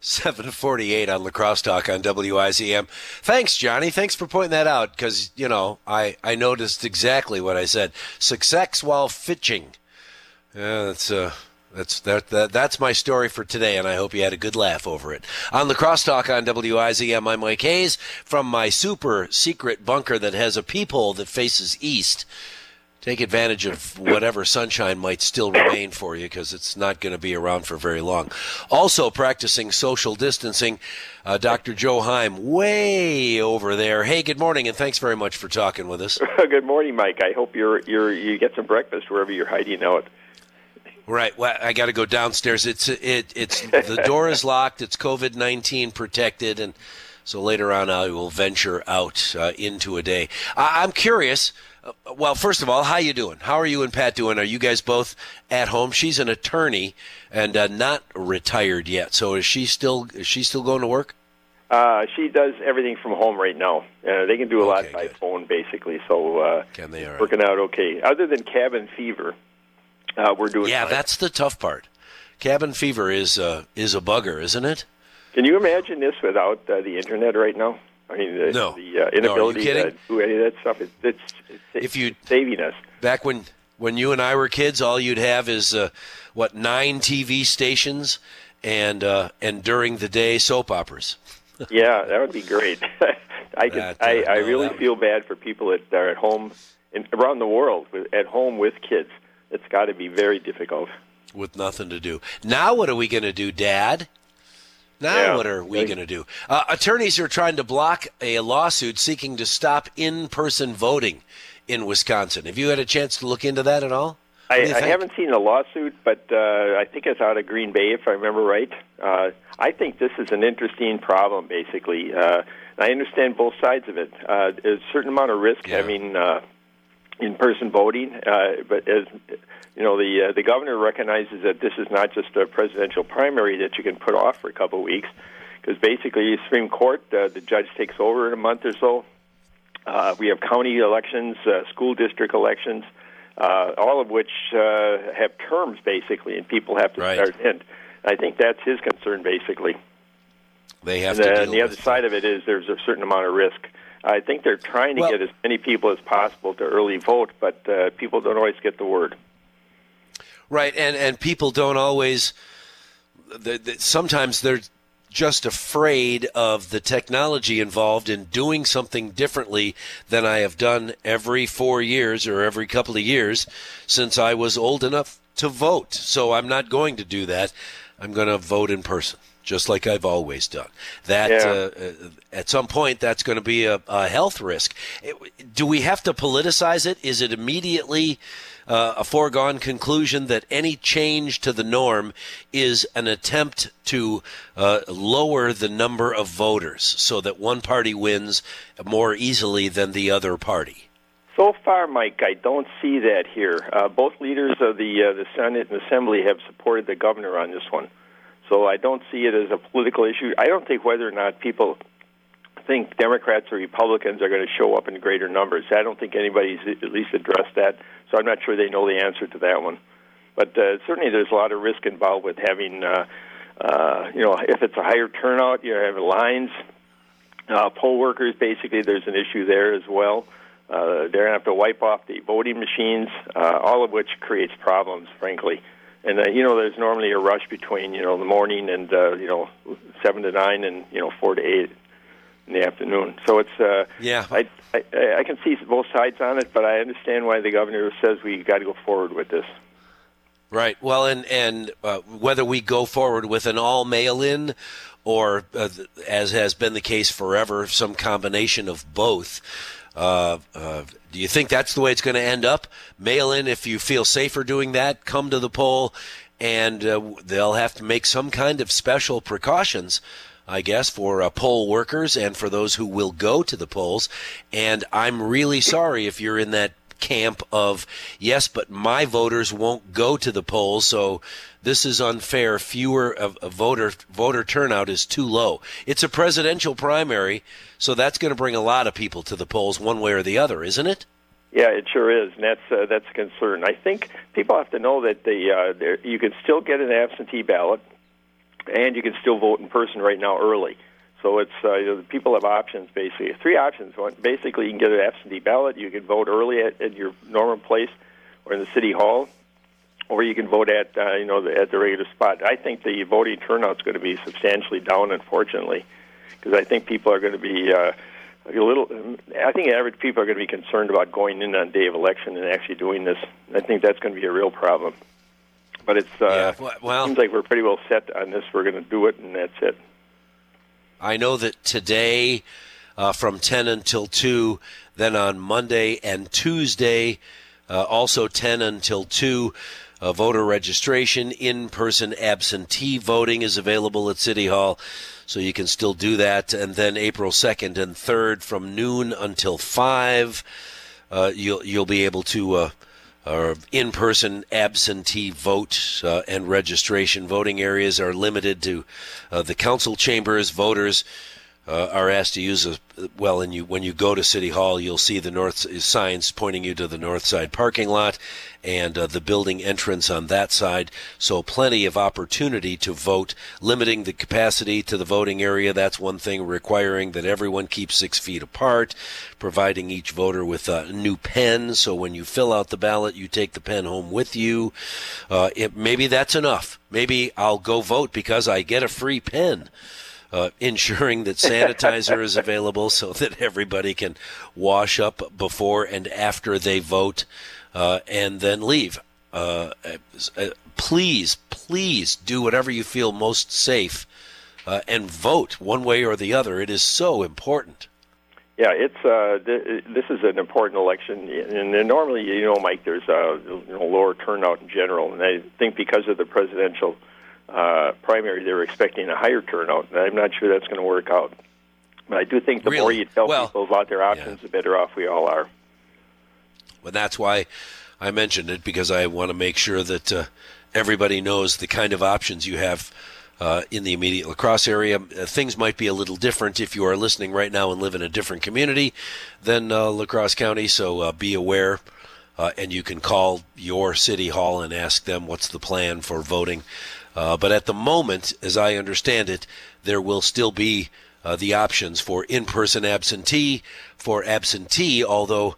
748 on La Crosse Talk on WIZM. Thanks, Johnny. Thanks for pointing that out because, you know, I, I noticed exactly what I said. Success while fitching. Yeah, that's, uh, that's, that, that, that's my story for today, and I hope you had a good laugh over it. On La Crosse Talk on WIZM, I'm Mike Hayes from my super secret bunker that has a peephole that faces east take advantage of whatever sunshine might still remain for you because it's not going to be around for very long. Also, practicing social distancing, uh, Dr. Joe Heim, way over there. Hey, good morning, and thanks very much for talking with us. good morning, Mike. I hope you're you're you get some breakfast wherever you're hiding out. Right. Well, I got to go downstairs. It's it it's the door is locked. It's COVID nineteen protected, and so later on I will venture out uh, into a day. I- I'm curious. Uh, well, first of all, how you doing? How are you and Pat doing? Are you guys both at home? She's an attorney and uh, not retired yet. So is she still is she still going to work? Uh, she does everything from home right now. Uh, they can do a Okay, lot by good. phone, basically. So uh, Can they? Right. working out okay. Other than cabin fever, uh, we're doing. Yeah, fine. that's the tough part. Cabin fever is uh, is a bugger, isn't it? Can you imagine this without uh, the internet right now? I mean, the, No. the uh, No, inability kidding? to do any of that stuff. It's, it's, it's If you- saving us. Back when when you and I were kids, all you'd have is uh, what nine TV stations and uh, and during the day soap operas. yeah, that would be great. I can, That, uh, I, I no, really would- feel bad for people that are at home around the world with, at home with kids. It's got to be very difficult. with nothing to do. Now, what are we going to do, Dad? Now, Yeah. what are we going to do? Uh, attorneys are trying to block a lawsuit seeking to stop in person voting in Wisconsin. Have you had a chance to look into that at all? I, I haven't seen the lawsuit, but uh, I think it's out of Green Bay, if I remember right. Uh, I think this is an interesting problem, basically. Uh, I understand both sides of it. Uh, there's a certain amount of risk Yeah. having uh, in-person voting, uh, but as you know, the uh, the governor recognizes that this is not just a presidential primary that you can put off for a couple of weeks, because basically, the Supreme Court, uh, the judge takes over in a month or so. Uh, we have county elections, uh, school district elections, uh, all of which uh, have terms basically, and people have to Right. start. And I think that's his concern basically. They have And, to uh, and the other with side of it is there's a certain amount of risk. I think they're trying to Well- get as many people as possible to early vote, but uh, people don't always get the word. Right, and and people don't always. The, the, sometimes they're just afraid of the technology involved in doing something differently than I have done every four years or every couple of years since I was old enough to vote. So I'm not going to do that. I'm going to vote in person, just like I've always done. That Yeah. uh, uh, at some point that's going to be a, a health risk. It- do we have to politicize it? Is it immediately? uh, a foregone conclusion that any change to the norm is an attempt to uh, lower the number of voters so that one party wins more easily than the other party. So far, Mike, I don't see that here. Uh, both leaders of the uh, the Senate and Assembly have supported the governor on this one, so I don't see it as a political issue. I don't think whether or not people think Democrats or Republicans are going to show up in greater numbers. I don't think anybody's at least addressed that, so I'm not sure they know the answer to that one. But uh, certainly, there's a lot of risk involved with having, uh, uh, you know, if it's a higher turnout, you have lines. Uh, poll workers, basically, there's an issue there as well. Uh, they're going to have to wipe off the voting machines, uh, all of which creates problems, frankly. And uh, you know, there's normally a rush between you know the morning and uh, you know seven to nine and you know four to eight in the afternoon. So it's uh, Yeah. I, I I can see both sides on it, but I understand why the governor says we got to go forward with this. Right. Well, and and uh, whether we go forward with an all mail-in, or uh, as has been the case forever, some combination of both. Uh, uh, do you think that's the way it's going to end up? Mail in if you feel safer doing that. Come to the poll, and uh, they'll have to make some kind of special precautions. I guess, for uh, poll workers and for those who will go to the polls. And I'm really sorry if you're in that camp of yes, but my voters won't go to the polls, so this is unfair. Fewer of voter voter turnout is too low. It's a presidential primary, so that's going to bring a lot of people to the polls one way or the other, isn't it? Yeah, it sure is, and that's uh, that's a concern. I think people have to know that the uh, you can still get an absentee ballot. and you can still vote in person right now early. So it's uh, you know, people have options basically. Three options. One, basically, you can get an absentee ballot. You can vote early at, at your normal place or in the city hall, or you can vote at uh, you know the, at the regular spot. I think the voting turnout is going to be substantially down, unfortunately, because I think people are going to be. Uh, a little. I think average people are going to be concerned about going in on day of election and actually doing this. I think that's going to be a real problem. But it's uh, yeah, well, seems like we're pretty well set on this. We're going to do it, and that's it. I know that today, uh, from 10 until 2, then on Monday and Tuesday, uh, also 10 until 2, uh, voter registration, in person absentee voting is available at City Hall. So you can still do that. And then April 2nd and 3rd from noon until 5, uh, you'll, you'll be able to uh, uh, in-person absentee vote uh, and registration. Voting areas are limited to uh, the council chambers. Voters uh, are asked to use a well. And you when you go to City Hall, you'll see the north signs pointing you to the north side parking lot and uh, the building entrance on that side. So plenty of opportunity to vote. Limiting the capacity to the voting area. That's one thing. Requiring that everyone keep six feet apart. Providing each voter with a new pen. So when you fill out the ballot, you take the pen home with you. Uh, it, maybe that's enough. Maybe I'll go vote because I get a free pen uh, ensuring that sanitizer is available so that everybody can wash up before and after they vote uh, and then leave. Uh, uh please, please do whatever you feel most safe uh, and vote one way or the other. It is so important. Yeah, it's uh, th- this is an important election, and normally, you know, Mike, there's a you know, lower turnout in general, and I think because of the presidential uh, primary, they were expecting a higher turnout, and I'm not sure that's going to work out. But I do think the really? more you tell well, people about their options, yeah. the better off we all are. Well, that's why I mentioned it because I want to make sure that uh, everybody knows the kind of options you have uh, in the immediate La Crosse area. Uh, things might be a little different if you are listening right now and live in a different community than uh, La Crosse County, so uh, be aware. Uh, and you can call your city hall and ask them what's the plan for voting uh, but at the moment, as I understand it, there will still be uh, the options for in-person absentee, for absentee, although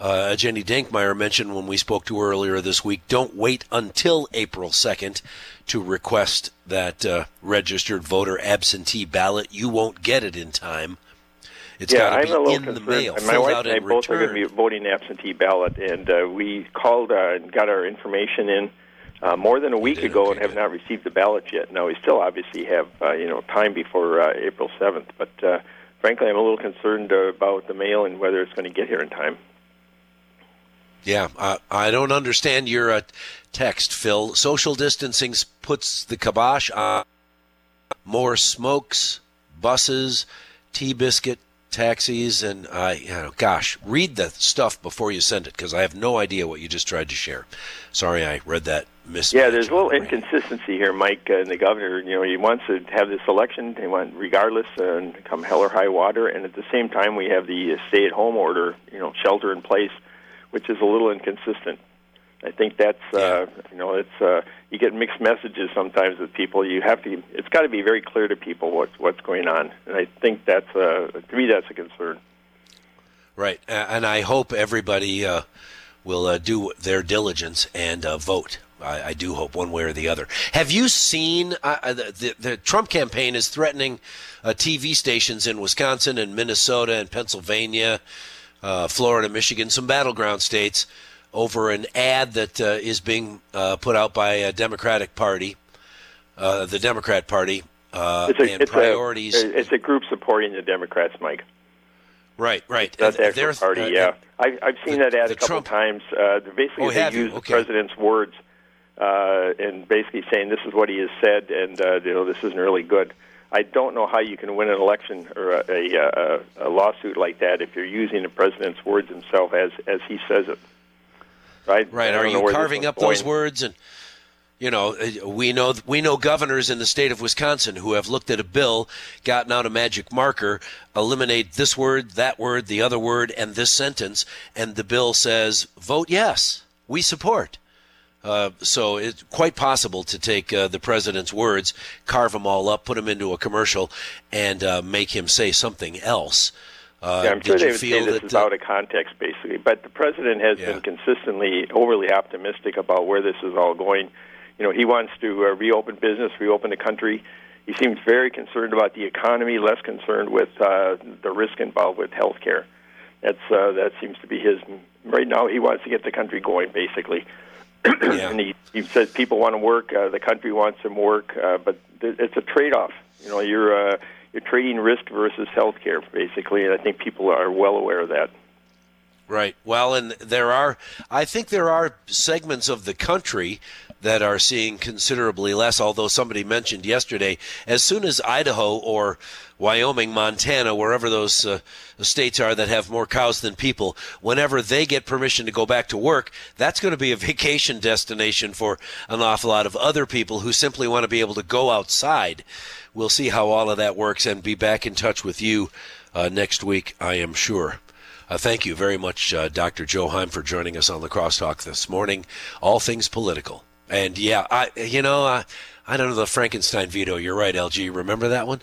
uh, Ginny Dankmeyer mentioned when we spoke to her earlier this week, don't wait until April 2nd to request that uh, registered voter absentee ballot. You won't get it in time. It's yeah, got to be in the mail. My wife and I both returned. are going to be voting absentee ballot, and uh, we called uh, and got our information in uh, more than a week ago okay, and have good. not received the ballot yet. Now we still obviously have uh, you know time before uh, April seventh, but uh, frankly, I'm a little concerned uh, about the mail and whether it's going to get here in time. Yeah, uh, I don't understand your uh, text, Phil. Social distancing puts the kibosh on more smokes, buses, tea biscuit taxis, and I, you know, gosh, read the stuff before you send it because I have no idea what you just tried to share. Sorry, I read that mismatch. Yeah, there's a little inconsistency here, Mike. Uh, and the governor, you know, he wants to have this election. He wants, regardless, uh, and come hell or high water. And at the same time, we have the stay-at-home order, you know, shelter in place, which is a little inconsistent. I think that's uh, you know it's uh, you get mixed messages sometimes with people. You have to it's got to be very clear to people what's what's going on, and I think that's uh, to me that's a concern. Right, and I hope everybody uh, will uh, do their diligence and uh, vote. I, I, do hope one way or the other. Have you seen uh, uh the, the, Trump campaign is threatening uh, TV stations in Wisconsin and Minnesota and Pennsylvania, uh, Florida, Michigan, some battleground states, over an ad that uh, is being uh, put out by a Democratic Party, the Democrat Party, it's a, and it's priorities. A, it's a group supporting the Democrats, Mike. Right, right. That's the actual party. Uh, yeah, I, I've seen the, that ad a couple Trump. times. Uh, basically, oh, they use okay. the president's words uh, and basically saying this is what he has said, and uh, you know this isn't really good. I don't know how you can win an election or a, a, a, a lawsuit like that if you're using the president's words himself as as he says it. Right. Right. Are you carving up those words and? You know, uh, we know we know governors in the state of Wisconsin who have looked at a bill, gotten out a magic marker, eliminate this word, that word, the other word, and this sentence, and the bill says, "Vote yes, we support." Uh, so it's quite possible to take uh, the president's words, carve them all up, put them into a commercial, and uh, make him say something else. Uh, yeah, I'm sure they would say this that, is out of context, basically. But the president has yeah. been consistently overly optimistic about where this is all going. You know, he wants to uh, reopen business, reopen the country. He seems very concerned about the economy, less concerned with uh, the risk involved with health care. That's uh, that seems to be his right now. He wants to get the country going, basically. Yeah. and he, he says people want to work, uh, the country wants them work, uh, but th- it's a trade-off. You know, you're uh, you're trading risk versus health care, basically, and I think people are well aware of that. Right. Well, and there are, I think there are segments of the country that are seeing considerably less, although somebody mentioned yesterday, as soon as Idaho or Wyoming, Montana, wherever those uh, states are that have more cows than people, whenever they get permission to go back to work, that's going to be a vacation destination for an awful lot of other people who simply want to be able to go outside. We'll see how all of that works and be back in touch with you uh, next week, I am sure. Uh, thank you very much, uh, Dr. Joe Heim, for joining us on the Crosstalk this morning. All things political. And yeah, I you know, I, I don't know the Frankenstein veto. You're right, LG. Remember that one?